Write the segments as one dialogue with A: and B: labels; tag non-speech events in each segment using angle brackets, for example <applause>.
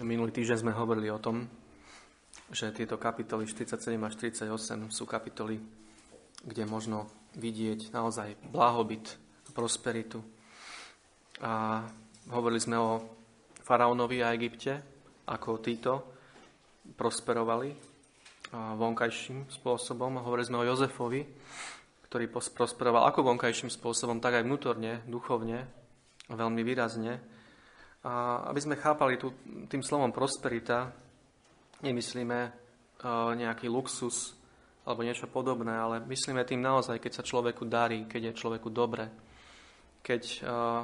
A: Minulý týždeň sme hovorili o tom, že tieto kapitoly 47 až 38 sú kapitoly, kde možno vidieť naozaj blahobyt prosperitu. A hovorili sme o faraónovi a Egypte, ako títo prosperovali vonkajším spôsobom. Hovorili sme o Jozefovi, ktorý prosperoval ako vonkajším spôsobom, tak aj vnútorne, duchovne, veľmi výrazne. A aby sme chápali tu, tým slovom prosperita, nemyslíme uh, nejaký luxus alebo niečo podobné, ale myslíme tým naozaj, keď sa človeku darí, keď je človeku dobre, keď uh,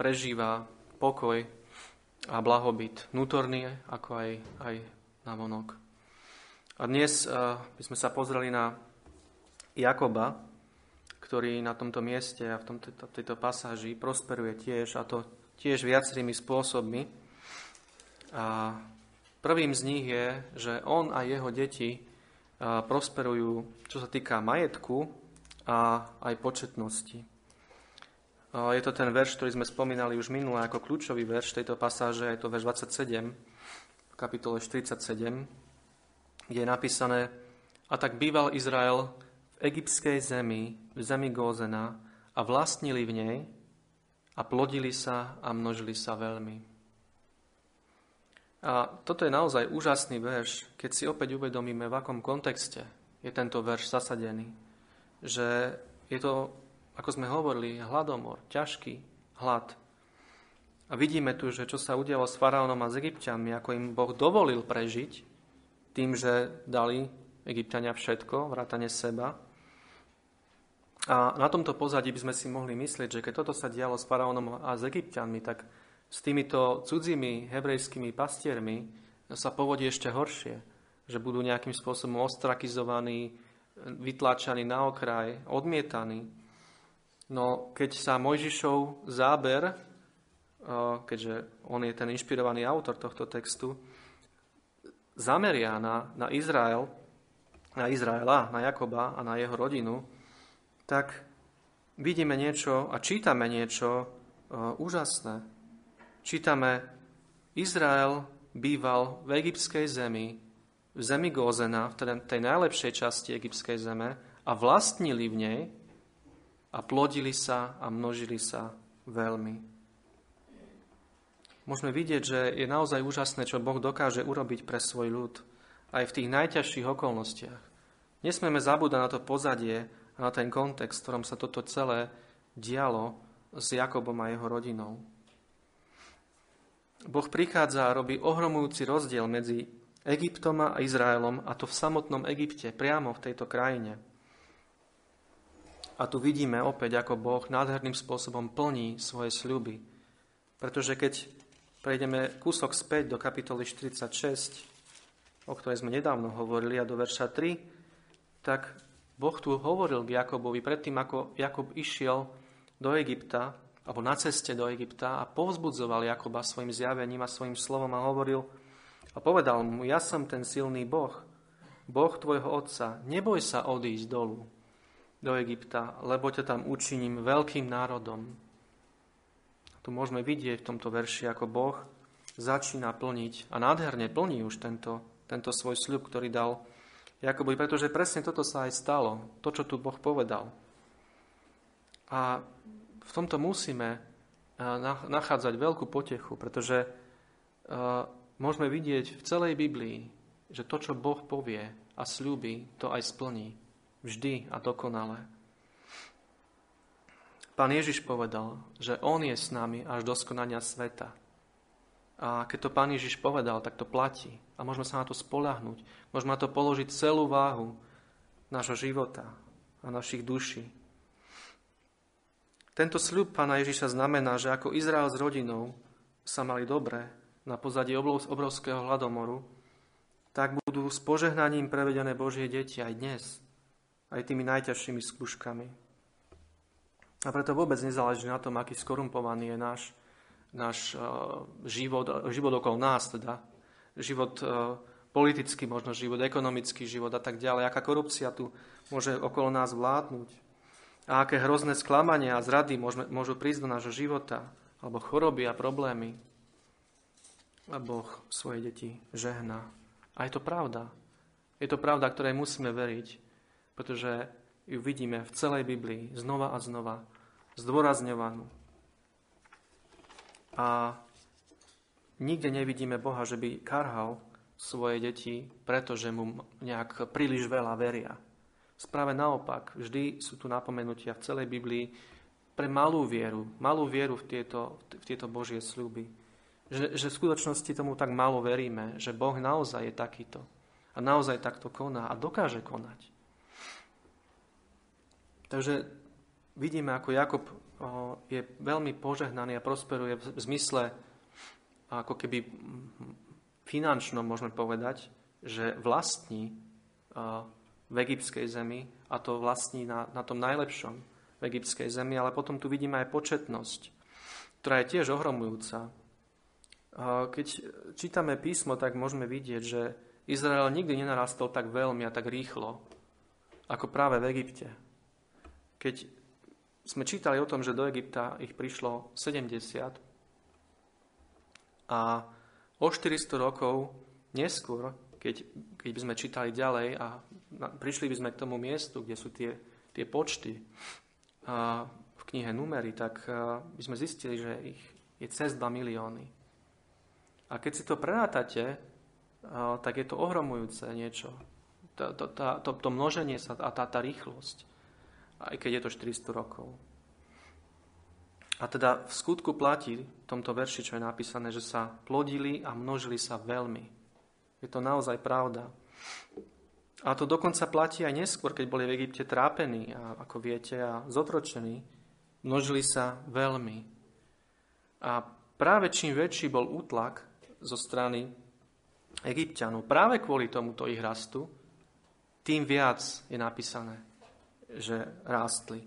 A: prežíva pokoj a blahobyt vnútorný, ako aj, aj vonok. A dnes uh, by sme sa pozreli na Jakoba, ktorý na tomto mieste a v tomto, tejto pasáži prosperuje tiež, a to tiež viacerými spôsobmi. A prvým z nich je, že on a jeho deti prosperujú, čo sa týka majetku a aj početnosti. Je to ten verš, ktorý sme spomínali už minule ako kľúčový verš tejto pasáže, je to verš 27, v kapitole 47, kde je napísané A tak býval Izrael v egyptskej zemi, v zemi Gózena a vlastnili v nej a plodili sa a množili sa veľmi. A toto je naozaj úžasný verš, keď si opäť uvedomíme, v akom kontexte je tento verš zasadený. Že je to, ako sme hovorili, hladomor, ťažký hlad. A vidíme tu, že čo sa udialo s faraónom a s egyptianmi, ako im Boh dovolil prežiť tým, že dali egyptiania všetko, vrátane seba, a na tomto pozadí by sme si mohli myslieť, že keď toto sa dialo s faraónom a s egyptianmi, tak s týmito cudzími hebrejskými pastiermi sa povodí ešte horšie. Že budú nejakým spôsobom ostrakizovaní, vytláčaní na okraj, odmietaní. No keď sa Mojžišov záber, keďže on je ten inšpirovaný autor tohto textu, zameria na, na Izrael, na Izraela, na Jakoba a na jeho rodinu, tak vidíme niečo a čítame niečo e, úžasné. Čítame, Izrael býval v egyptskej zemi, v zemi Gózena, v tej najlepšej časti egyptskej zeme a vlastnili v nej a plodili sa a množili sa veľmi. Môžeme vidieť, že je naozaj úžasné, čo Boh dokáže urobiť pre svoj ľud aj v tých najťažších okolnostiach. Nesmieme zabúdať na to pozadie, na ten kontext, v ktorom sa toto celé dialo s Jakobom a jeho rodinou. Boh prichádza a robí ohromujúci rozdiel medzi Egyptom a Izraelom, a to v samotnom Egypte, priamo v tejto krajine. A tu vidíme opäť, ako Boh nádherným spôsobom plní svoje sľuby. Pretože keď prejdeme kúsok späť do kapitoly 46, o ktorej sme nedávno hovorili, a do verša 3, tak Boh tu hovoril k Jakobovi predtým, ako Jakob išiel do Egypta, alebo na ceste do Egypta a povzbudzoval Jakoba svojim zjavením a svojim slovom a hovoril a povedal mu, ja som ten silný Boh, Boh tvojho otca, neboj sa odísť dolu do Egypta, lebo ťa tam učiním veľkým národom. Tu môžeme vidieť v tomto verši, ako Boh začína plniť a nádherne plní už tento, tento svoj sľub, ktorý dal Jakobovi, pretože presne toto sa aj stalo, to, čo tu Boh povedal. A v tomto musíme eh, nachádzať veľkú potechu, pretože eh, môžeme vidieť v celej Biblii, že to, čo Boh povie a slúbi, to aj splní. Vždy a dokonale. Pán Ježiš povedal, že On je s nami až do skonania sveta. A keď to Pán Ježiš povedal, tak to platí. A môžeme sa na to spolahnuť. Môžeme na to položiť celú váhu nášho života a našich duší. Tento sľub Pána Ježiša znamená, že ako Izrael s rodinou sa mali dobre na pozadí obrovského hladomoru, tak budú s požehnaním prevedené Božie deti aj dnes, aj tými najťažšími skúškami. A preto vôbec nezáleží na tom, aký skorumpovaný je náš náš eh, život, život okolo nás teda, život eh, politický, možno život ekonomický život a tak ďalej, aká korupcia tu môže okolo nás vládnuť a aké hrozné sklamania a zrady môžeme, môžu prísť do nášho života, alebo choroby a problémy. Boh svoje deti žehná. A je to pravda. Je to pravda, ktorej musíme veriť, pretože ju vidíme v celej Biblii znova a znova zdôrazňovanú. A nikde nevidíme Boha, že by karhal svoje deti, pretože mu nejak príliš veľa veria. Správe naopak, vždy sú tu napomenutia v celej Biblii pre malú vieru, malú vieru v tieto, v tieto Božie sľuby. Že, že v skutočnosti tomu tak málo veríme, že Boh naozaj je takýto. A naozaj takto koná a dokáže konať. Takže vidíme, ako Jakob je veľmi požehnaný a prosperuje v zmysle ako keby finančnom, môžeme povedať, že vlastní v egyptskej zemi a to vlastní na, na tom najlepšom v egyptskej zemi, ale potom tu vidíme aj početnosť, ktorá je tiež ohromujúca. Keď čítame písmo, tak môžeme vidieť, že Izrael nikdy nenarastol tak veľmi a tak rýchlo, ako práve v Egypte. Keď sme čítali o tom, že do Egypta ich prišlo 70 a o 400 rokov neskôr, keď, keď by sme čítali ďalej a prišli by sme k tomu miestu, kde sú tie, tie počty a v knihe Numery, tak by sme zistili, že ich je cez 2 milióny. A keď si to prerátate, tak je to ohromujúce niečo. To, to, to, to množenie sa a tá, tá rýchlosť. Aj keď je to 400 rokov. A teda v skutku platí v tomto verši, čo je napísané, že sa plodili a množili sa veľmi. Je to naozaj pravda. A to dokonca platí aj neskôr, keď boli v Egypte trápení, a, ako viete, a zotročení. Množili sa veľmi. A práve čím väčší bol útlak zo strany Egyptianov. Práve kvôli tomuto ich rastu, tým viac je napísané, že rástli.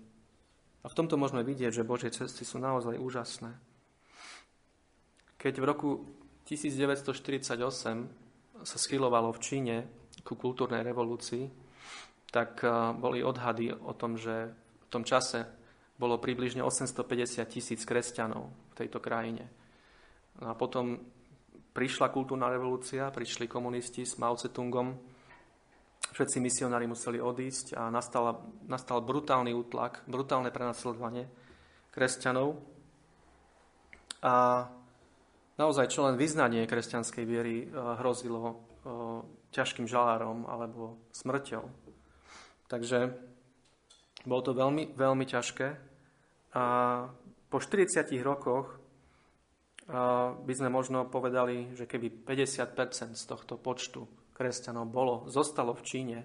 A: A v tomto môžeme vidieť, že Božie cesty sú naozaj úžasné. Keď v roku 1948 sa schylovalo v Číne ku kultúrnej revolúcii, tak eh, boli odhady o tom, že v tom čase bolo približne 850 tisíc kresťanov v tejto krajine. A potom prišla kultúrna revolúcia, prišli komunisti s Mao Tse-tungom, všetci misionári museli odísť a nastal, nastal brutálny útlak, brutálne prenasledovanie kresťanov. A naozaj čo len vyznanie kresťanskej viery eh, hrozilo eh, ťažkým žalárom alebo smrťou. Takže bolo to veľmi, veľmi ťažké. A po 40 rokoch by sme možno povedali, že keby 50% z tohto počtu kresťanov bolo, zostalo v Číne,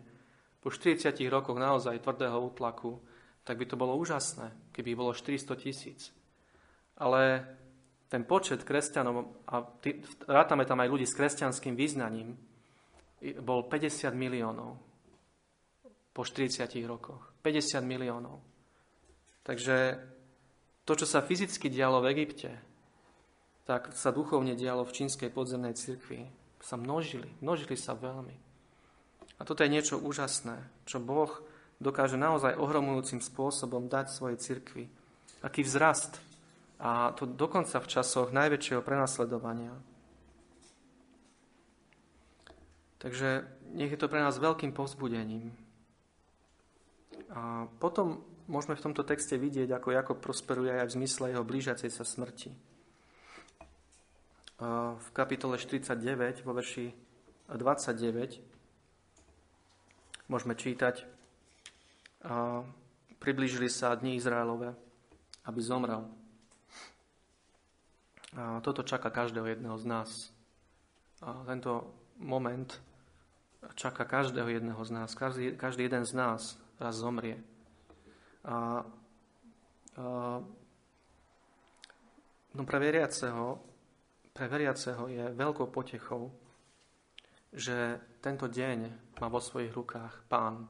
A: po 40 rokoch naozaj tvrdého útlaku, tak by to bolo úžasné, keby bolo 400 tisíc. Ale ten počet kresťanov, a tý, rátame tam aj ľudí s kresťanským význaním, bol 50 miliónov po 40 rokoch. 50 miliónov. Takže to, čo sa fyzicky dialo v Egypte, tak sa duchovne dialo v čínskej podzemnej cirkvi. Sa množili, množili sa veľmi. A toto je niečo úžasné, čo Boh dokáže naozaj ohromujúcim spôsobom dať svojej cirkvi. Aký vzrast. A to dokonca v časoch najväčšieho prenasledovania. Takže nech je to pre nás veľkým povzbudením. A potom môžeme v tomto texte vidieť, ako Jakob prosperuje aj v zmysle jeho blížiacej sa smrti v kapitole 49, vo verši 29, môžeme čítať, priblížili sa dni Izraelove, aby zomrel. Toto čaká každého jedného z nás. Tento moment čaká každého jedného z nás. Každý, každý jeden z nás raz zomrie. A, a no pre veriaceho pre veriaceho je veľkou potechou, že tento deň má vo svojich rukách Pán.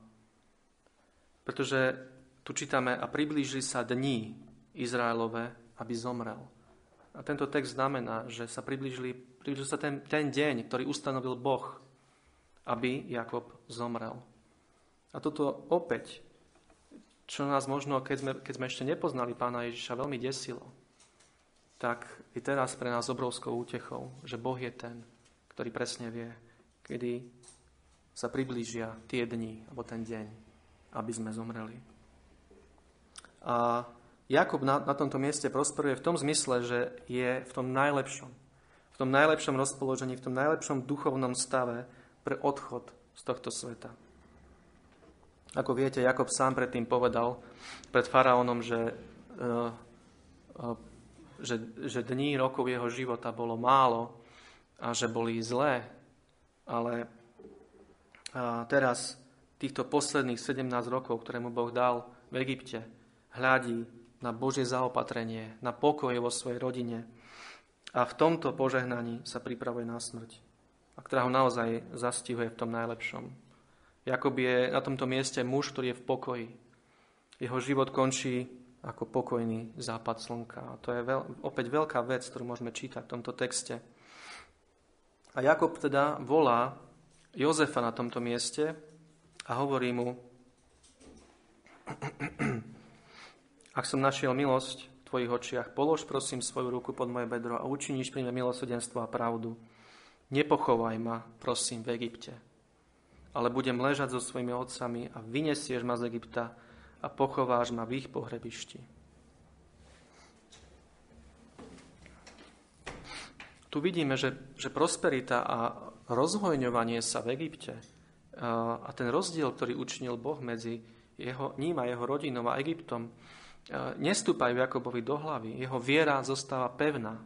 A: Pretože tu čítame a priblíži sa dní Izraelove, aby zomrel. A tento text znamená, že sa priblížili, priblížil sa ten, ten deň, ktorý ustanovil Boh, aby Jakob zomrel. A toto opäť, čo nás možno, keď sme, keď sme ešte nepoznali pána Ježiša, veľmi desilo tak i teraz pre nás obrovskou útechou, že Boh je ten, ktorý presne vie, kedy sa priblížia tie dni, alebo ten deň, aby sme zomreli. A Jakub na, na tomto mieste prosperuje v tom zmysle, že je v tom najlepšom. V tom najlepšom rozpoložení, v tom najlepšom duchovnom stave pre odchod z tohto sveta. Ako viete, Jakob sám predtým povedal pred faraónom, že, uh, uh, že, že dní rokov jeho života bolo málo a že boli zlé, ale teraz týchto posledných 17 rokov, ktoré mu Boh dal v Egypte, hľadí na Božie zaopatrenie, na pokoj vo svojej rodine a v tomto požehnaní sa pripravuje na smrť, a ktorá ho naozaj zastihuje v tom najlepšom. Jakob je na tomto mieste muž, ktorý je v pokoji. Jeho život končí ako pokojný západ slnka. A to je veľ, opäť veľká vec, ktorú môžeme čítať v tomto texte. A Jakob teda volá Jozefa na tomto mieste a hovorí mu, <clears throat> ak som našiel milosť v tvojich očiach, polož prosím svoju ruku pod moje bedro a učiníš pri mňa milosrdenstvo a pravdu. Nepochovaj ma, prosím, v Egypte, ale budem ležať so svojimi otcami a vynesieš ma z Egypta a pochováš ma v ich pohrebišti. Tu vidíme, že, že prosperita a rozhojňovanie sa v Egypte a ten rozdiel, ktorý učinil Boh medzi jeho, ním a jeho rodinou a Egyptom, nestúpajú Jakobovi do hlavy. Jeho viera zostáva pevná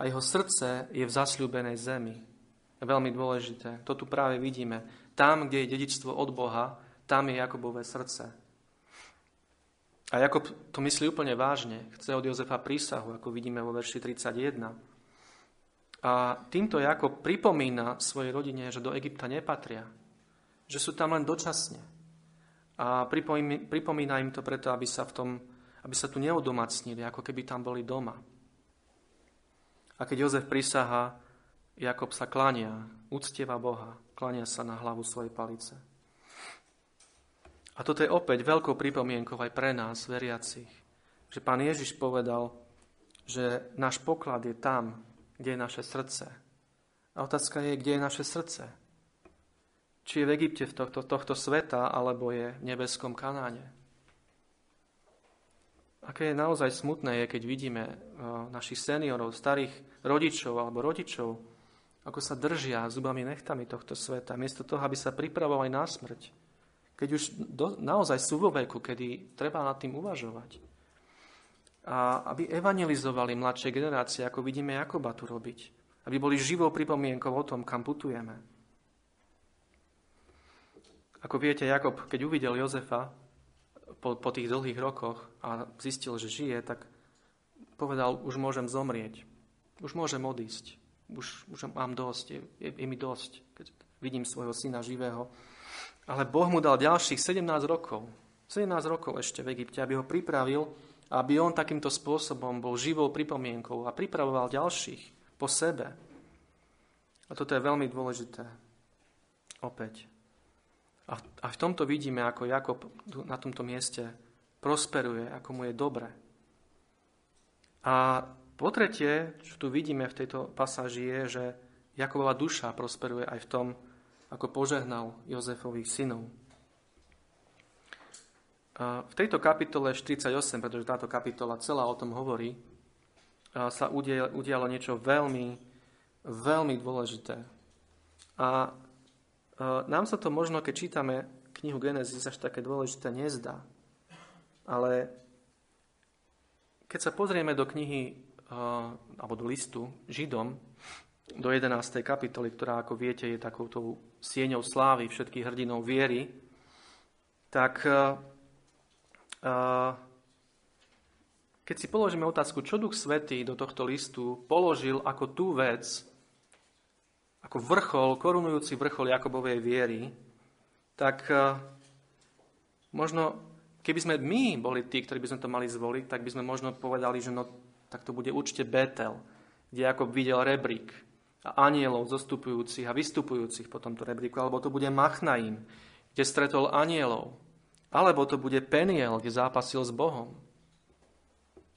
A: a jeho srdce je v zasľúbenej zemi. Veľmi dôležité. To tu práve vidíme. Tam, kde je dedičstvo od Boha, tam je Jakobové srdce. A Jakob to myslí úplne vážne. Chce od Jozefa prísahu, ako vidíme vo verši 31. A týmto Jakob pripomína svojej rodine, že do Egypta nepatria, že sú tam len dočasne. A pripomína im to preto, aby sa, v tom, aby sa tu neodomacnili, ako keby tam boli doma. A keď Jozef prisaha, Jakob sa klania, uctieva Boha, klania sa na hlavu svojej palice. A toto je opäť veľkou pripomienkou aj pre nás, veriacich, že pán Ježiš povedal, že náš poklad je tam, kde je naše srdce. A otázka je, kde je naše srdce. Či je v Egypte v tohto, tohto sveta, alebo je v nebeskom Kanáne. Aké je naozaj smutné je, keď vidíme našich seniorov, starých rodičov alebo rodičov, ako sa držia zubami nechtami tohto sveta, miesto toho, aby sa pripravovali na smrť. Keď už do, naozaj sú vo veku, kedy treba nad tým uvažovať a aby evangelizovali mladšie generácie, ako vidíme Jakoba tu robiť. Aby boli živou pripomienkou o tom, kam putujeme. Ako viete, Jakob, keď uvidel Jozefa po, po tých dlhých rokoch a zistil, že žije, tak povedal, už môžem zomrieť. Už môžem odísť. Už, už mám dosť. Je, je mi dosť, keď vidím svojho syna živého. Ale Boh mu dal ďalších 17 rokov. 17 rokov ešte v Egypte, aby ho pripravil aby on takýmto spôsobom bol živou pripomienkou a pripravoval ďalších po sebe. A toto je veľmi dôležité. Opäť. A, a v tomto vidíme, ako Jakob na tomto mieste prosperuje, ako mu je dobre. A po tretie, čo tu vidíme v tejto pasáži, je, že Jakobova duša prosperuje aj v tom, ako požehnal Jozefových synov. V tejto kapitole 48, pretože táto kapitola celá o tom hovorí, sa udialo niečo veľmi, veľmi dôležité. A nám sa to možno, keď čítame knihu Genesis, až také dôležité nezdá. Ale keď sa pozrieme do knihy alebo do listu Židom, do 11. kapitoly, ktorá, ako viete, je takouto sieňou slávy všetkých hrdinov viery, tak keď si položíme otázku, čo Duch Svetý do tohto listu položil ako tú vec, ako vrchol, korunujúci vrchol Jakobovej viery, tak možno, keby sme my boli tí, ktorí by sme to mali zvoliť, tak by sme možno povedali, že no, tak to bude určite Betel, kde Jakob videl rebrík a anielov zostupujúcich a vystupujúcich po tomto rebríku, alebo to bude Machnaim, kde stretol anielov, alebo to bude Peniel, kde zápasil s Bohom.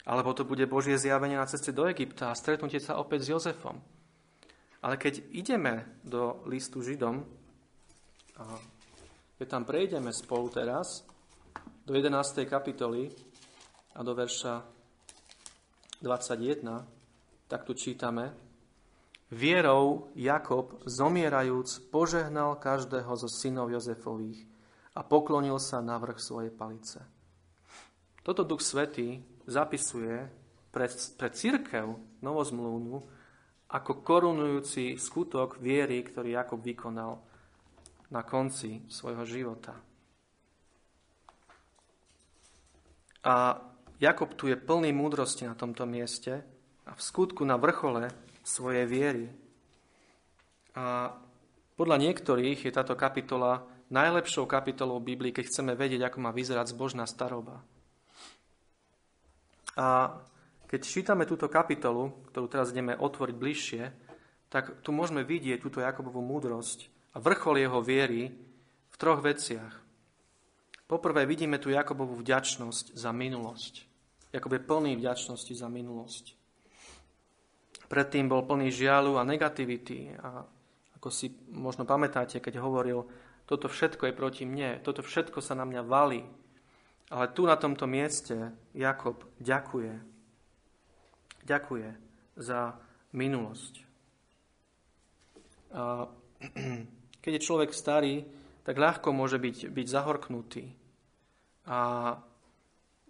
A: Alebo to bude Božie zjavenie na ceste do Egypta a stretnutie sa opäť s Jozefom. Ale keď ideme do listu Židom, keď tam prejdeme spolu teraz, do 11. kapitoly a do verša 21, tak tu čítame, Vierou Jakob, zomierajúc, požehnal každého zo synov Jozefových a poklonil sa na vrch svojej palice. Toto Duch Svetý zapisuje pre, pre církev novozmluvnú ako korunujúci skutok viery, ktorý Jakob vykonal na konci svojho života. A Jakob tu je plný múdrosti na tomto mieste a v skutku na vrchole svojej viery. A podľa niektorých je táto kapitola najlepšou kapitolou Biblii, keď chceme vedieť, ako má vyzerať zbožná staroba. A keď čítame túto kapitolu, ktorú teraz ideme otvoriť bližšie, tak tu môžeme vidieť túto Jakobovú múdrosť a vrchol jeho viery v troch veciach. Poprvé vidíme tu Jakobovú vďačnosť za minulosť. Jakob je plný vďačnosti za minulosť. Predtým bol plný žialu a negativity a ako si možno pamätáte, keď hovoril, toto všetko je proti mne, toto všetko sa na mňa valí, ale tu na tomto mieste Jakob ďakuje. Ďakuje za minulosť. A <clears throat> keď je človek starý, tak ľahko môže byť, byť zahorknutý. A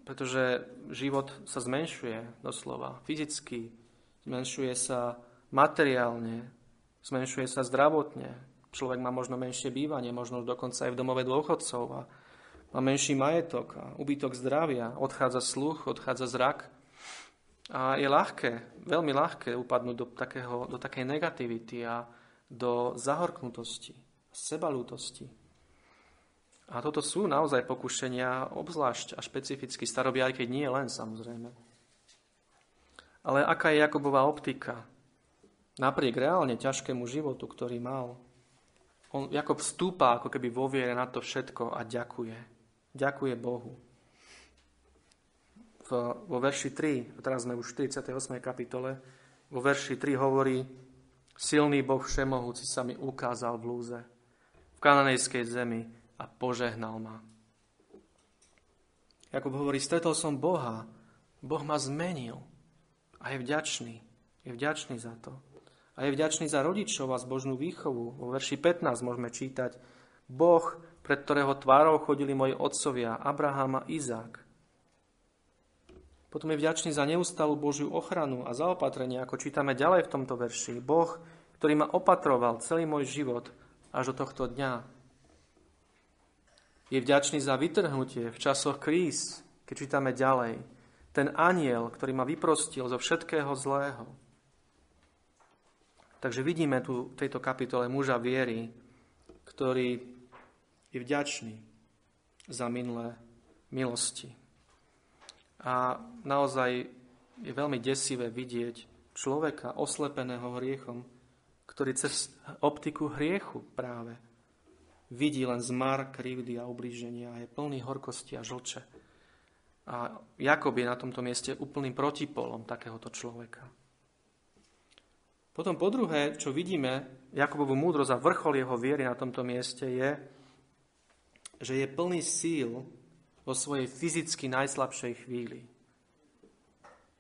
A: pretože život sa zmenšuje doslova, fyzicky, zmenšuje sa materiálne, zmenšuje sa zdravotne. Človek má možno menšie bývanie, možno dokonca aj v domove dôchodcov a má menší majetok a ubytok zdravia, odchádza sluch, odchádza zrak. A je ľahké, veľmi ľahké upadnúť do, takého, do takej negativity a do zahorknutosti, sebalútosti. A toto sú naozaj pokušenia, obzvlášť a špecificky starobia, aj keď nie len samozrejme. Ale aká je Jakobová optika? Napriek reálne ťažkému životu, ktorý mal, on, Jakob vstúpa ako keby vo viere na to všetko a ďakuje. Ďakuje Bohu. V, vo verši 3, teraz sme už v 48. kapitole, vo verši 3 hovorí, silný Boh všemohúci sa mi ukázal v lúze, v kananejskej zemi a požehnal ma. Jakub hovorí, stretol som Boha, Boh ma zmenil a je vďačný. Je vďačný za to. A je vďačný za rodičov a zbožnú výchovu. Vo verši 15 môžeme čítať, Boh pred ktorého tvárou chodili moji otcovia, Abraham a Izák. Potom je vďačný za neustalú Božiu ochranu a zaopatrenie, ako čítame ďalej v tomto verši. Boh, ktorý ma opatroval celý môj život až do tohto dňa. Je vďačný za vytrhnutie v časoch kríz, keď čítame ďalej. Ten aniel, ktorý ma vyprostil zo všetkého zlého. Takže vidíme tu v tejto kapitole muža viery, ktorý je vďačný za minulé milosti. A naozaj je veľmi desivé vidieť človeka oslepeného hriechom, ktorý cez optiku hriechu práve vidí len zmar, krivdy a ublíženia a je plný horkosti a žlče. A Jakob je na tomto mieste úplným protipolom takéhoto človeka. Potom po druhé, čo vidíme, Jakobovú múdrosť a vrchol jeho viery na tomto mieste je, že je plný síl vo svojej fyzicky najslabšej chvíli.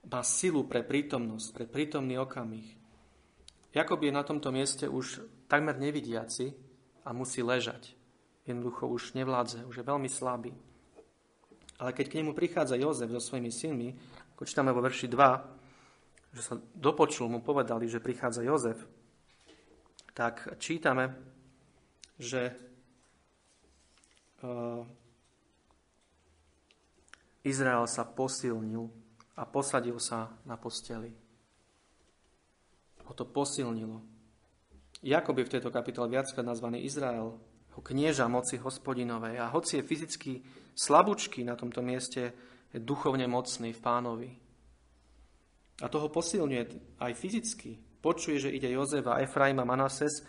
A: Má silu pre prítomnosť, pre prítomný okamih. Jakob je na tomto mieste už takmer nevidiaci a musí ležať. Jednoducho už nevládze, už je veľmi slabý. Ale keď k nemu prichádza Jozef so svojimi synmi, ako čítame vo verši 2, že sa dopočul, mu povedali, že prichádza Jozef, tak čítame, že Izrael sa posilnil a posadil sa na posteli. Ho to posilnilo. Jakob je v tejto kapitole viackrát nazvaný Izrael, knieža moci hospodinovej. A hoci je fyzicky slabúčky na tomto mieste, je duchovne mocný v pánovi. A toho posilňuje aj fyzicky. Počuje, že ide Jozef a Efraim a Manases,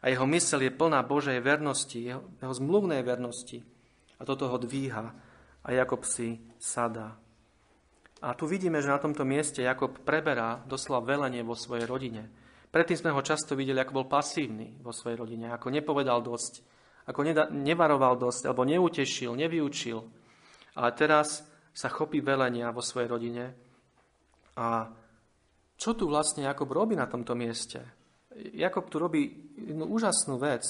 A: a jeho mysel je plná Božej vernosti, jeho, jeho zmluvnej vernosti. A toto ho dvíha a Jakob si sadá. A tu vidíme, že na tomto mieste Jakob preberá doslova velenie vo svojej rodine. Predtým sme ho často videli, ako bol pasívny vo svojej rodine, ako nepovedal dosť, ako nevaroval dosť, alebo neutešil, nevyučil. Ale teraz sa chopí velenia vo svojej rodine. A čo tu vlastne Jakob robí na tomto mieste? Jakob tu robí jednu úžasnú vec.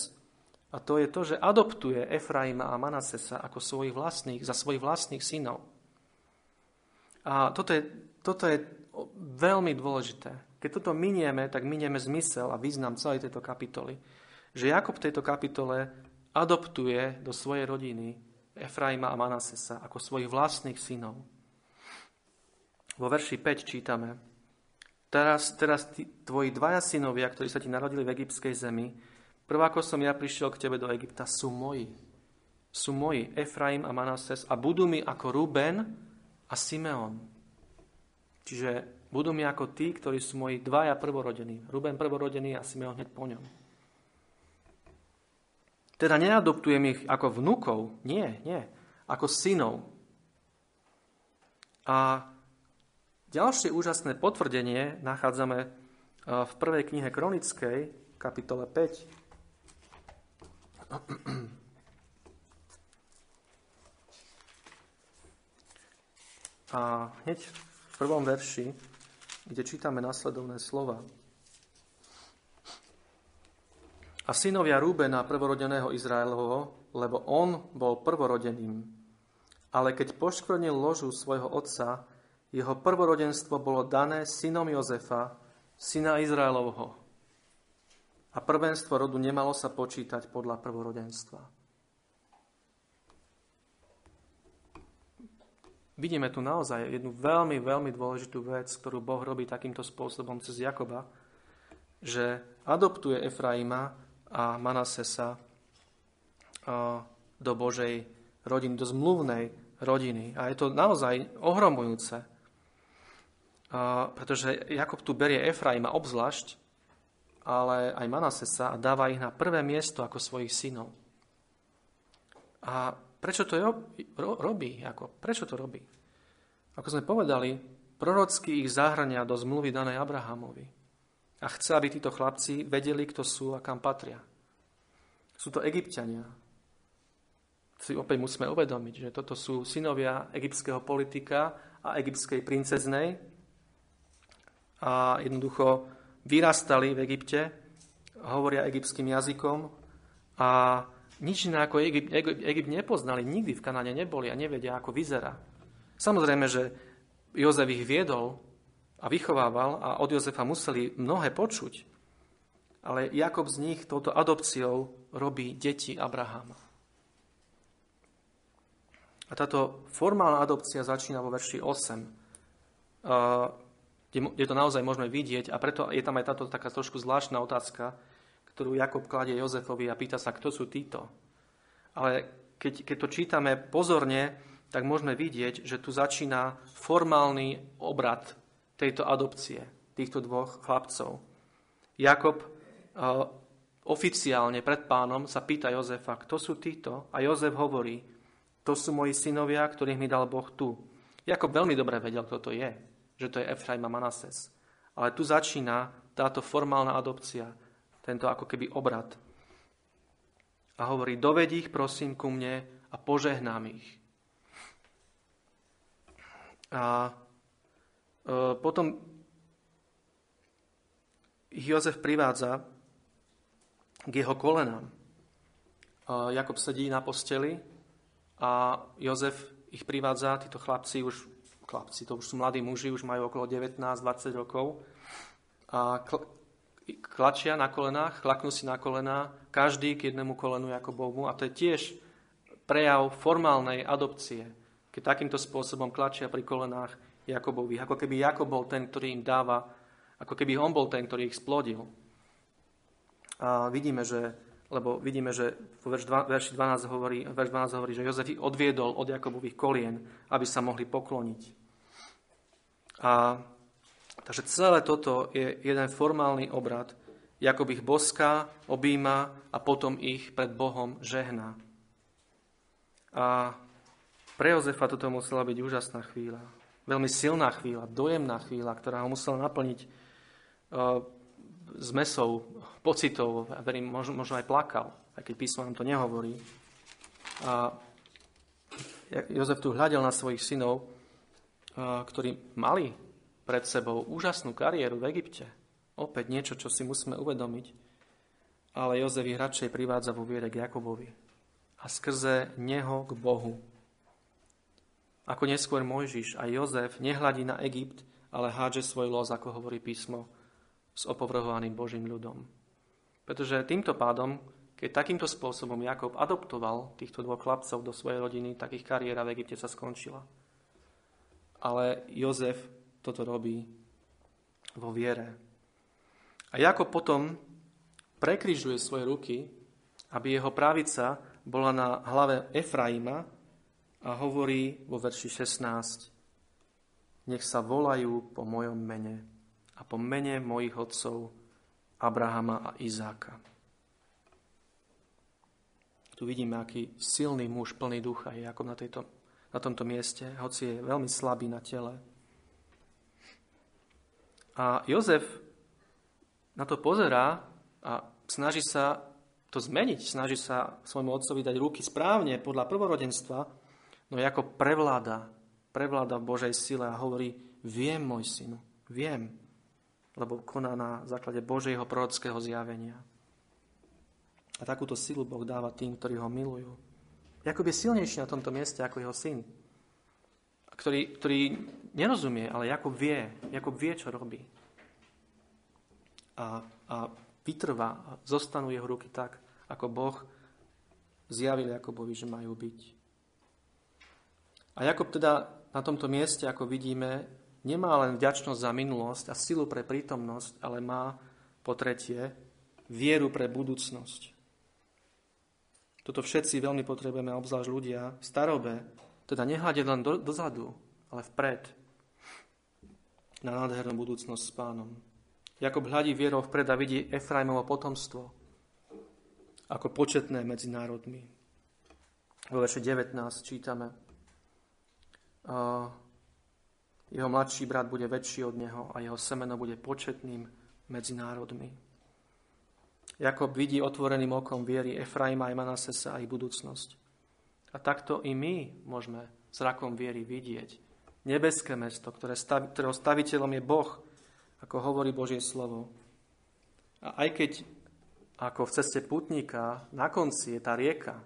A: A to je to, že adoptuje Efraima a Manasesa ako svojich vlastných, za svojich vlastných synov. A toto je, toto je veľmi dôležité. Keď toto minieme, tak minieme zmysel a význam celej tejto kapitoly. Že Jakob v tejto kapitole adoptuje do svojej rodiny Efraima a Manasesa ako svojich vlastných synov. Vo verši 5 čítame Teraz, teraz tí, tvoji dvaja synovia, ktorí sa ti narodili v egyptskej zemi, prvá ako som ja prišiel k tebe do Egypta, sú moji. Sú moji, Efraim a Manases, a budú mi ako Ruben, a Simeon. Čiže budú mi ako tí, ktorí sú moji dvaja prvorodení. Ruben prvorodený a Simeon hneď po ňom. Teda neadoptujem ich ako vnúkov, nie, nie, ako synov. A ďalšie úžasné potvrdenie nachádzame v prvej knihe Kronickej, kapitole 5. A hneď v prvom verši, kde čítame nasledovné slova. A synovia Rúbena, prvorodeného Izraelovho, lebo on bol prvorodeným. Ale keď poškvrnil ložu svojho otca, jeho prvorodenstvo bolo dané synom Jozefa, syna Izraelovho. A prvenstvo rodu nemalo sa počítať podľa prvorodenstva. Vidíme tu naozaj jednu veľmi, veľmi dôležitú vec, ktorú Boh robí takýmto spôsobom cez Jakoba, že adoptuje Efraima a Manasesa do Božej rodiny, do zmluvnej rodiny. A je to naozaj ohromujúce, pretože Jakob tu berie Efraima obzvlášť, ale aj Manasesa a dáva ich na prvé miesto ako svojich synov. A Prečo to robí? Ako? Prečo to robí? Ako sme povedali, prorocky ich zahrania do zmluvy danej Abrahamovi. A chce, aby títo chlapci vedeli, kto sú a kam patria. Sú to egyptiania. Si opäť musíme uvedomiť, že toto sú synovia egyptského politika a egyptskej princeznej a jednoducho vyrastali v Egypte, hovoria egyptským jazykom a nič iné ako Egypt, Egypt, nepoznali, nikdy v Kanáne neboli a nevedia, ako vyzerá. Samozrejme, že Jozef ich viedol a vychovával a od Jozefa museli mnohé počuť. Ale Jakob z nich touto adopciou robí deti Abrahama. A táto formálna adopcia začína vo verši 8, kde to naozaj môžeme vidieť a preto je tam aj táto taká trošku zvláštna otázka, ktorú Jakob kladie Jozefovi a pýta sa, kto sú títo. Ale keď, keď to čítame pozorne, tak môžeme vidieť, že tu začína formálny obrad tejto adopcie, týchto dvoch chlapcov. Jakob uh, oficiálne pred pánom sa pýta Jozefa, kto sú títo? A Jozef hovorí, to sú moji synovia, ktorých mi dal Boh tu. Jakob veľmi dobre vedel, kto to je, že to je Efraim a Manases. Ale tu začína táto formálna adopcia, tento ako keby obrad. A hovorí, doved ich prosím ku mne a požehnám ich. A potom ich Jozef privádza k jeho kolenám. Jakob sedí na posteli a Jozef ich privádza, títo chlapci už, chlapci, to už sú mladí muži, už majú okolo 19-20 rokov. A klačia na kolenách, chlaknú si na kolená, každý k jednému kolenu Jakobovmu a to je tiež prejav formálnej adopcie, keď takýmto spôsobom klačia pri kolenách Jakobových, ako keby Jakob bol ten, ktorý im dáva, ako keby on bol ten, ktorý ich splodil. A vidíme, že, lebo vidíme, že v verši 12 hovorí, verš 12 hovorí, že Jozef ich odviedol od Jakobových kolien, aby sa mohli pokloniť. A Takže celé toto je jeden formálny obrad. Jakob ich boská, objíma a potom ich pred Bohom žehná. A pre Jozefa toto musela byť úžasná chvíľa. Veľmi silná chvíľa, dojemná chvíľa, ktorá ho musela naplniť zmesou pocitov, a verím, možno, možno aj plakal, aj keď písmo nám to nehovorí. A Jozef tu hľadel na svojich synov, uh, ktorí mali pred sebou úžasnú kariéru v Egypte. Opäť niečo, čo si musíme uvedomiť. Ale Jozef ich radšej privádza vo viere k Jakobovi. A skrze neho k Bohu ako neskôr Mojžiš a Jozef nehľadí na Egypt, ale hádže svoj los, ako hovorí písmo, s opovrhovaným Božím ľudom. Pretože týmto pádom, keď takýmto spôsobom Jakob adoptoval týchto dvoch chlapcov do svojej rodiny, tak ich kariéra v Egypte sa skončila. Ale Jozef toto robí vo viere. A Jakob potom prekryžuje svoje ruky, aby jeho pravica bola na hlave Efraima a hovorí vo verši 16 Nech sa volajú po mojom mene a po mene mojich otcov Abrahama a Izáka. Tu vidíme, aký silný muž plný ducha je ako na, tejto, na tomto mieste, hoci je veľmi slabý na tele. A Jozef na to pozerá a snaží sa to zmeniť, snaží sa svojmu otcovi dať ruky správne podľa prvorodenstva, No ako prevláda, prevláda v Božej sile a hovorí, viem, môj synu, viem, lebo koná na základe Božieho prorockého zjavenia. A takúto silu Boh dáva tým, ktorí ho milujú. Jakub je silnejší na tomto mieste ako jeho syn, ktorý, ktorý nerozumie, ale Jakub vie, Jakub vie, čo robí. A, a vytrvá, a zostanú jeho ruky tak, ako Boh zjavil Jakobovi, že majú byť. A Jakob teda na tomto mieste, ako vidíme, nemá len vďačnosť za minulosť a silu pre prítomnosť, ale má po tretie vieru pre budúcnosť. Toto všetci veľmi potrebujeme, obzvlášť ľudia v starobe, teda nehľadiť len do, dozadu, ale vpred na nádhernú budúcnosť s pánom. Jakob hľadí vierou vpred a vidí Efraimovo potomstvo ako početné medzi národmi. Vo verše 19 čítame jeho mladší brat bude väčší od neho a jeho semeno bude početným medzi národmi. Jakob vidí otvoreným okom viery Efraima aj Manasesa a ich budúcnosť. A takto i my môžeme zrakom viery vidieť nebeské mesto, ktoré stav, ktorého staviteľom je Boh, ako hovorí Božie slovo. A aj keď ako v ceste putníka na konci je tá rieka,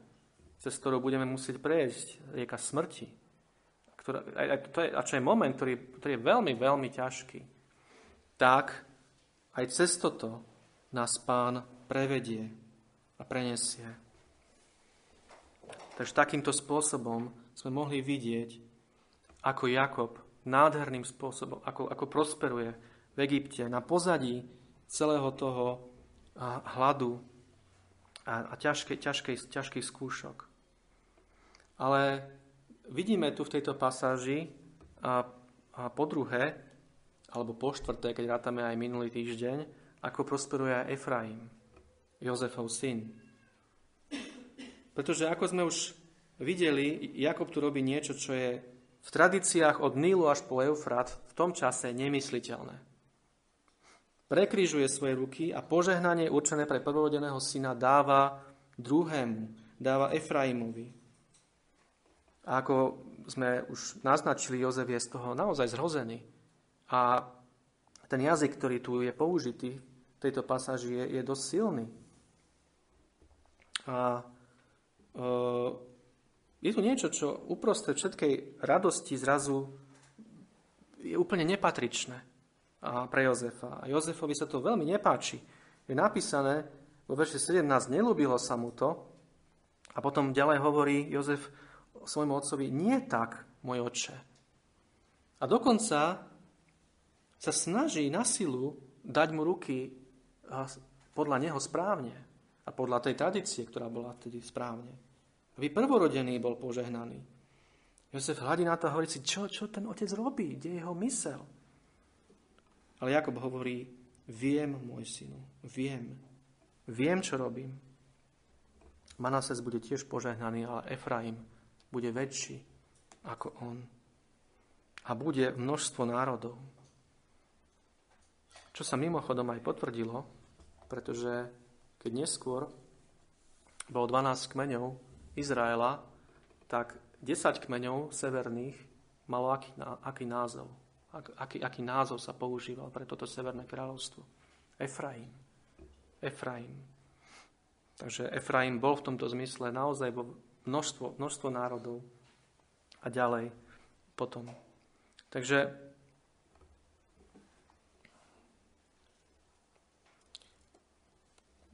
A: cez ktorú budeme musieť prejsť, rieka smrti, ktorá, a, to je, a čo je moment, ktorý, ktorý je veľmi, veľmi ťažký, tak aj cez toto nás pán prevedie a prenesie. Takže takýmto spôsobom sme mohli vidieť, ako Jakob nádherným spôsobom, ako, ako prosperuje v Egypte na pozadí celého toho hladu a, a ťažkej, ťažkej, ťažkých skúšok. Ale vidíme tu v tejto pasáži a, a po druhé, alebo po štvrté, keď rátame aj minulý týždeň, ako prosperuje Efraim, Jozefov syn. Pretože ako sme už videli, Jakob tu robí niečo, čo je v tradíciách od Nílu až po Eufrat v tom čase nemysliteľné. Prekrížuje svoje ruky a požehnanie určené pre prvorodeného syna dáva druhému, dáva Efraimovi. A ako sme už naznačili, Jozef je z toho naozaj zhrozený. A ten jazyk, ktorý tu je použitý v tejto pasáži, je, je dosť silný. A e, je tu niečo, čo uprostred všetkej radosti zrazu je úplne nepatričné a pre Jozefa. A Jozefovi sa to veľmi nepáči. Je napísané vo verši 17, nelúbilo sa mu to. A potom ďalej hovorí Jozef, svojmu otcovi, nie tak, môj oče. A dokonca sa snaží na silu dať mu ruky podľa neho správne a podľa tej tradície, ktorá bola vtedy správne. Aby prvorodený bol požehnaný. Jozef hľadí na to a hovorí si, čo, čo ten otec robí, kde je jeho mysel. Ale Jakob hovorí, viem, môj synu, viem. Viem, čo robím. Manases bude tiež požehnaný, ale Efraim bude väčší ako on. a bude množstvo národov. Čo sa mimochodom aj potvrdilo, pretože keď neskôr bolo 12 kmeňov Izraela, tak 10 kmeňov severných malo aký, aký názov? Aký, aký názov sa používal pre toto severné kráľovstvo? Efraim. Efraim. Takže Efraim bol v tomto zmysle naozaj množstvo, množstvo národov a ďalej potom. Takže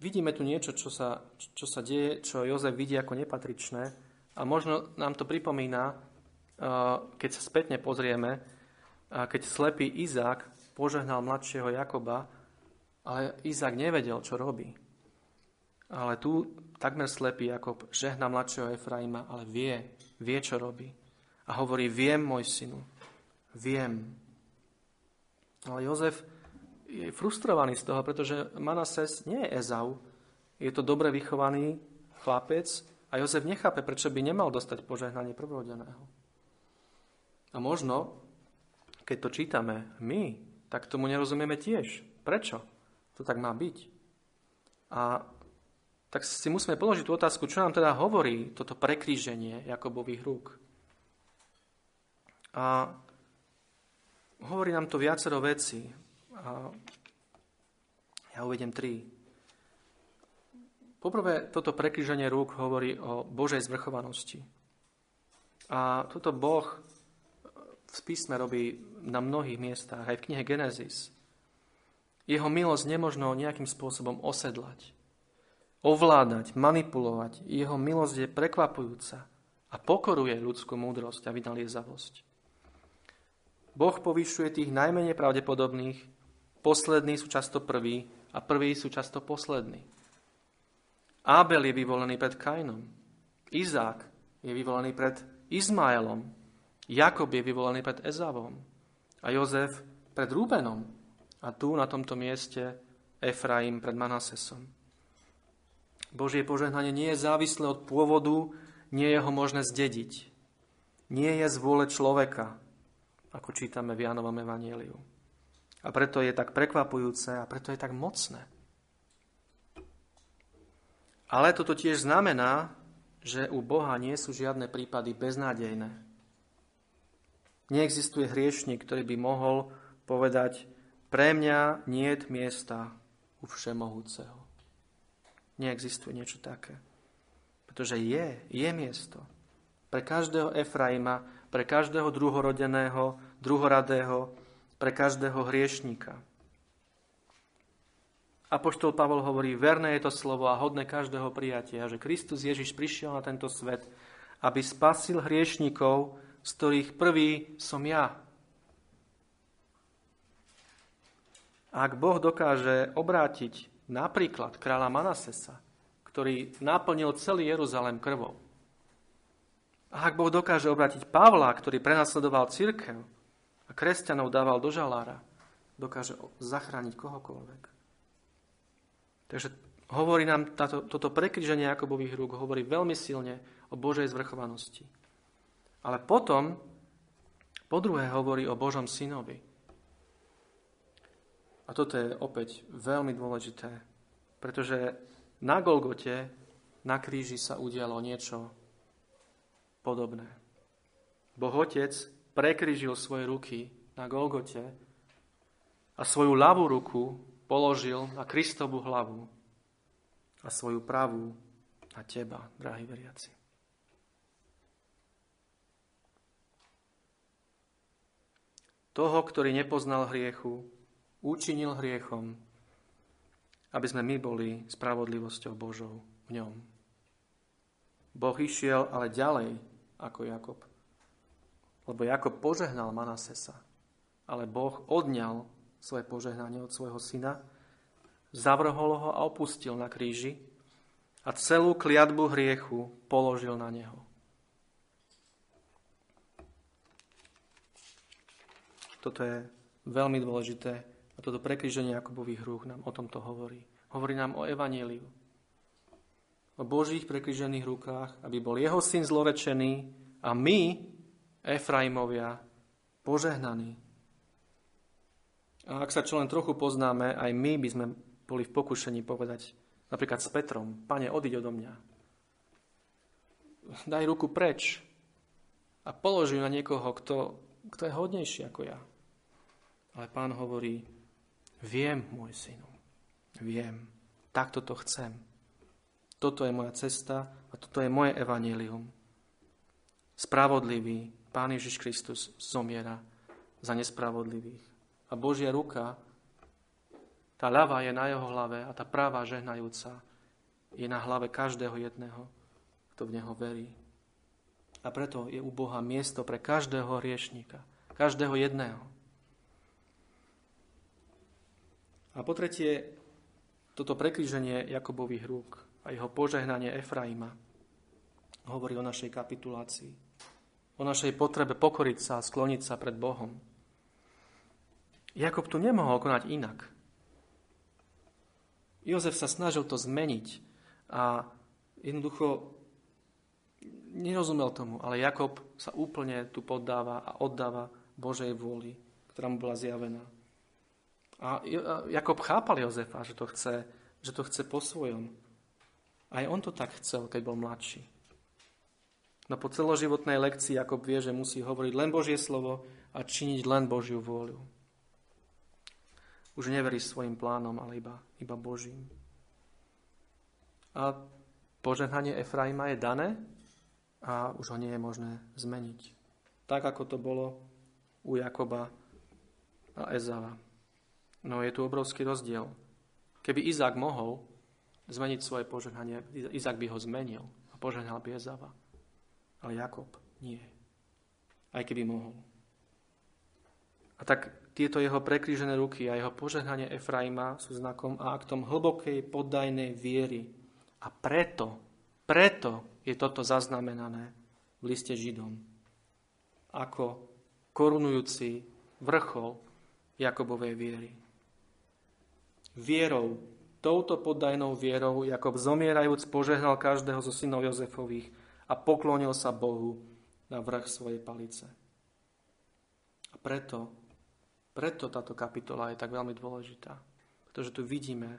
A: vidíme tu niečo, čo sa, čo sa deje, čo Jozef vidí ako nepatričné a možno nám to pripomína, keď sa spätne pozrieme, keď slepý Izák požehnal mladšieho Jakoba, ale Izák nevedel, čo robí. Ale tu takmer slepý Jakob žehna mladšieho Efraima, ale vie, vie, čo robí. A hovorí, viem, môj synu, viem. Ale Jozef je frustrovaný z toho, pretože Manases nie je Ezau. Je to dobre vychovaný chlapec a Jozef nechápe, prečo by nemal dostať požehnanie prvorodeného. A možno, keď to čítame my, tak tomu nerozumieme tiež. Prečo to tak má byť? A tak si musíme položiť tú otázku, čo nám teda hovorí toto prekríženie Jakobových rúk. A hovorí nám to viacero vecí. A ja uvedem tri. Poprvé, toto prekryženie rúk hovorí o Božej zvrchovanosti. A toto Boh v písme robí na mnohých miestach, aj v knihe Genesis. Jeho milosť nemožno nejakým spôsobom osedlať, ovládať, manipulovať. Jeho milosť je prekvapujúca a pokoruje ľudskú múdrosť a vynaliezavosť. Boh povyšuje tých najmenej pravdepodobných, poslední sú často prví a prví sú často poslední. Ábel je vyvolený pred Kainom. Izák je vyvolený pred Izmaelom. Jakob je vyvolený pred Ezavom. A Jozef pred Rúbenom. A tu na tomto mieste Efraim pred Manasesom. Božie požehnanie nie je závislé od pôvodu, nie je ho možné zdediť. Nie je z vôle človeka, ako čítame v Jánovom Evangeliu. A preto je tak prekvapujúce a preto je tak mocné. Ale toto tiež znamená, že u Boha nie sú žiadne prípady beznádejné. Neexistuje hriešnik, ktorý by mohol povedať, pre mňa nie je miesta u Všemohúceho. Neexistuje niečo také. Pretože je, je miesto. Pre každého Efraima pre každého druhorodeného, druhoradého, pre každého hriešníka. Apoštol Pavol hovorí, verné je to slovo a hodné každého prijatia, že Kristus Ježiš prišiel na tento svet, aby spasil hriešníkov, z ktorých prvý som ja. Ak Boh dokáže obrátiť napríklad kráľa Manasesa, ktorý naplnil celý Jeruzalém krvou, a ak Boh dokáže obrátiť Pavla, ktorý prenasledoval církev a kresťanov dával do žalára, dokáže zachrániť kohokoľvek. Takže hovorí nám táto, toto prekryženie Jakobových rúk, hovorí veľmi silne o Božej zvrchovanosti. Ale potom, po druhé, hovorí o Božom synovi. A toto je opäť veľmi dôležité, pretože na Golgote, na kríži sa udialo niečo podobné. Boh Otec prekryžil svoje ruky na Golgote a svoju ľavú ruku položil na Kristovú hlavu a svoju pravú na teba, drahí veriaci. Toho, ktorý nepoznal hriechu, učinil hriechom, aby sme my boli spravodlivosťou Božou v ňom. Boh išiel ale ďalej ako Jakob. Lebo Jakob požehnal Manasesa, ale Boh odňal svoje požehnanie od svojho syna, zavrhol ho a opustil na kríži a celú kliatbu hriechu položil na neho. Toto je veľmi dôležité a toto prekríženie Jakobových rúk nám o tomto hovorí. Hovorí nám o evaníliu o Božích prekryžených rukách, aby bol jeho syn zlorečený a my, Efraimovia, požehnaný. A ak sa čo len trochu poznáme, aj my by sme boli v pokušení povedať napríklad s Petrom, pane, odiď odo mňa. Daj ruku preč a položí na niekoho, kto, kto je hodnejší ako ja. Ale pán hovorí, viem, môj synu, viem, takto to chcem. Toto je moja cesta a toto je moje evanílium. Spravodlivý Pán Ježiš Kristus zomiera za nespravodlivých. A Božia ruka, tá ľavá je na jeho hlave a tá práva žehnajúca je na hlave každého jedného, kto v Neho verí. A preto je u Boha miesto pre každého riešníka, každého jedného. A po tretie, toto prekríženie Jakobových rúk a jeho požehnanie Efraima hovorí o našej kapitulácii o našej potrebe pokoriť sa a skloniť sa pred Bohom. Jakob tu nemohol konať inak. Jozef sa snažil to zmeniť a jednoducho nerozumel tomu, ale Jakob sa úplne tu poddáva a oddáva Božej vôli, ktorá mu bola zjavená. A Jakob chápal Jozefa, že to chce, že to chce po svojom. Aj on to tak chcel, keď bol mladší. No po celoživotnej lekcii ako vie, že musí hovoriť len Božie slovo a činiť len Božiu vôľu. Už neverí svojim plánom, ale iba, iba Božím. A požehnanie Efraima je dané a už ho nie je možné zmeniť. Tak, ako to bolo u Jakoba a Ezava. No je tu obrovský rozdiel. Keby Izák mohol zmeniť svoje požehnanie, Izák by ho zmenil a požehnal by Ezava. Ale Jakob nie. Aj keby mohol. A tak tieto jeho prekrížené ruky a jeho požehnanie Efraima sú znakom a aktom hlbokej poddajnej viery. A preto, preto je toto zaznamenané v liste Židom. Ako korunujúci vrchol Jakobovej viery. Vierou, touto poddajnou vierou Jakob zomierajúc požehnal každého zo synov Jozefových a poklonil sa Bohu na vrch svojej palice. A preto, preto táto kapitola je tak veľmi dôležitá. Pretože tu vidíme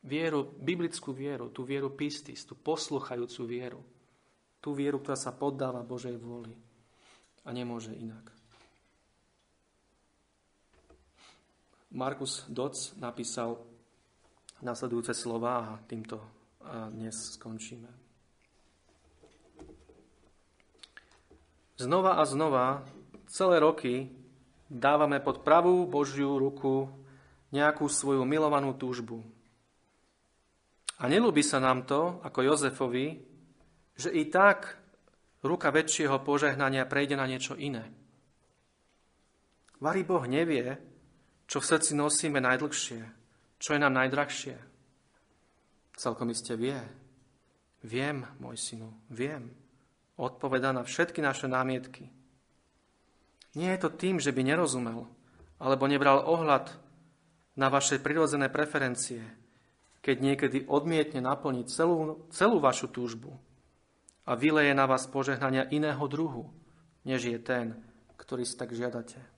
A: vieru, biblickú vieru, tú vieru pistis, tú posluchajúcu vieru. Tú vieru, ktorá sa poddáva Božej vôli a nemôže inak. Markus Doc napísal nasledujúce slova a týmto dnes skončíme. Znova a znova, celé roky, dávame pod pravú Božiu ruku nejakú svoju milovanú túžbu. A nelúbi sa nám to, ako Jozefovi, že i tak ruka väčšieho požehnania prejde na niečo iné. Varí Boh nevie, čo v srdci nosíme najdlhšie, čo je nám najdrahšie. Celkom iste vie. Viem, môj synu, viem odpoveda na všetky naše námietky. Nie je to tým, že by nerozumel, alebo nebral ohľad na vaše prirodzené preferencie, keď niekedy odmietne naplniť celú, celú vašu túžbu a vyleje na vás požehnania iného druhu, než je ten, ktorý si tak žiadate.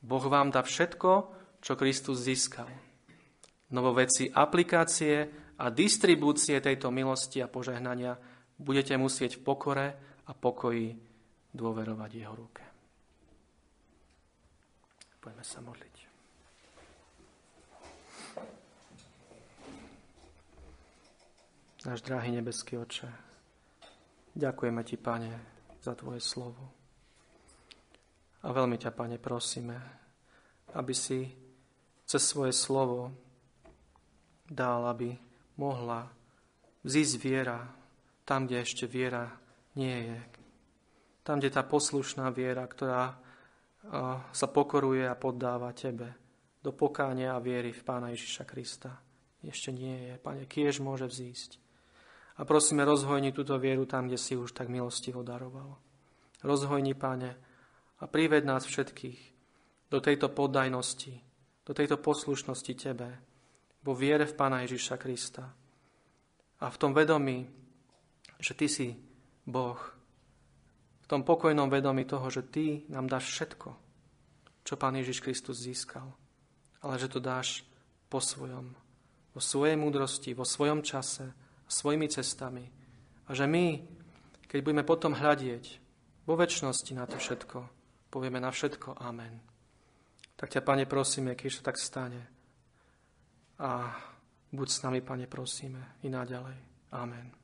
A: Boh vám dá všetko, čo Kristus získal. No vo veci aplikácie a distribúcie tejto milosti a požehnania budete musieť v pokore a pokoji dôverovať jeho ruke. Poďme sa modliť. Náš drahý nebeský oče, ďakujeme ti, Pane, za Tvoje slovo. A veľmi ťa, Pane, prosíme, aby si cez svoje slovo dal, aby mohla vzísť viera tam, kde ešte viera nie je. Tam, kde tá poslušná viera, ktorá sa pokoruje a poddáva Tebe do pokánia a viery v Pána Ježiša Krista. Ešte nie je. Pane, kiež môže vzísť. A prosíme, rozhojni túto vieru tam, kde si už tak milostivo daroval. Rozhojni, Pane, a prived nás všetkých do tejto poddajnosti, do tejto poslušnosti Tebe, vo viere v Pána Ježiša Krista. A v tom vedomí, že Ty si Boh, tom pokojnom vedomí toho, že Ty nám dáš všetko, čo Pán Ježiš Kristus získal, ale že to dáš po svojom, vo svojej múdrosti, vo svojom čase, svojimi cestami. A že my, keď budeme potom hľadieť vo väčšnosti na to všetko, povieme na všetko Amen. Tak ťa, Pane, prosíme, keď sa tak stane. A buď s nami, Pane, prosíme, i naďalej. Amen.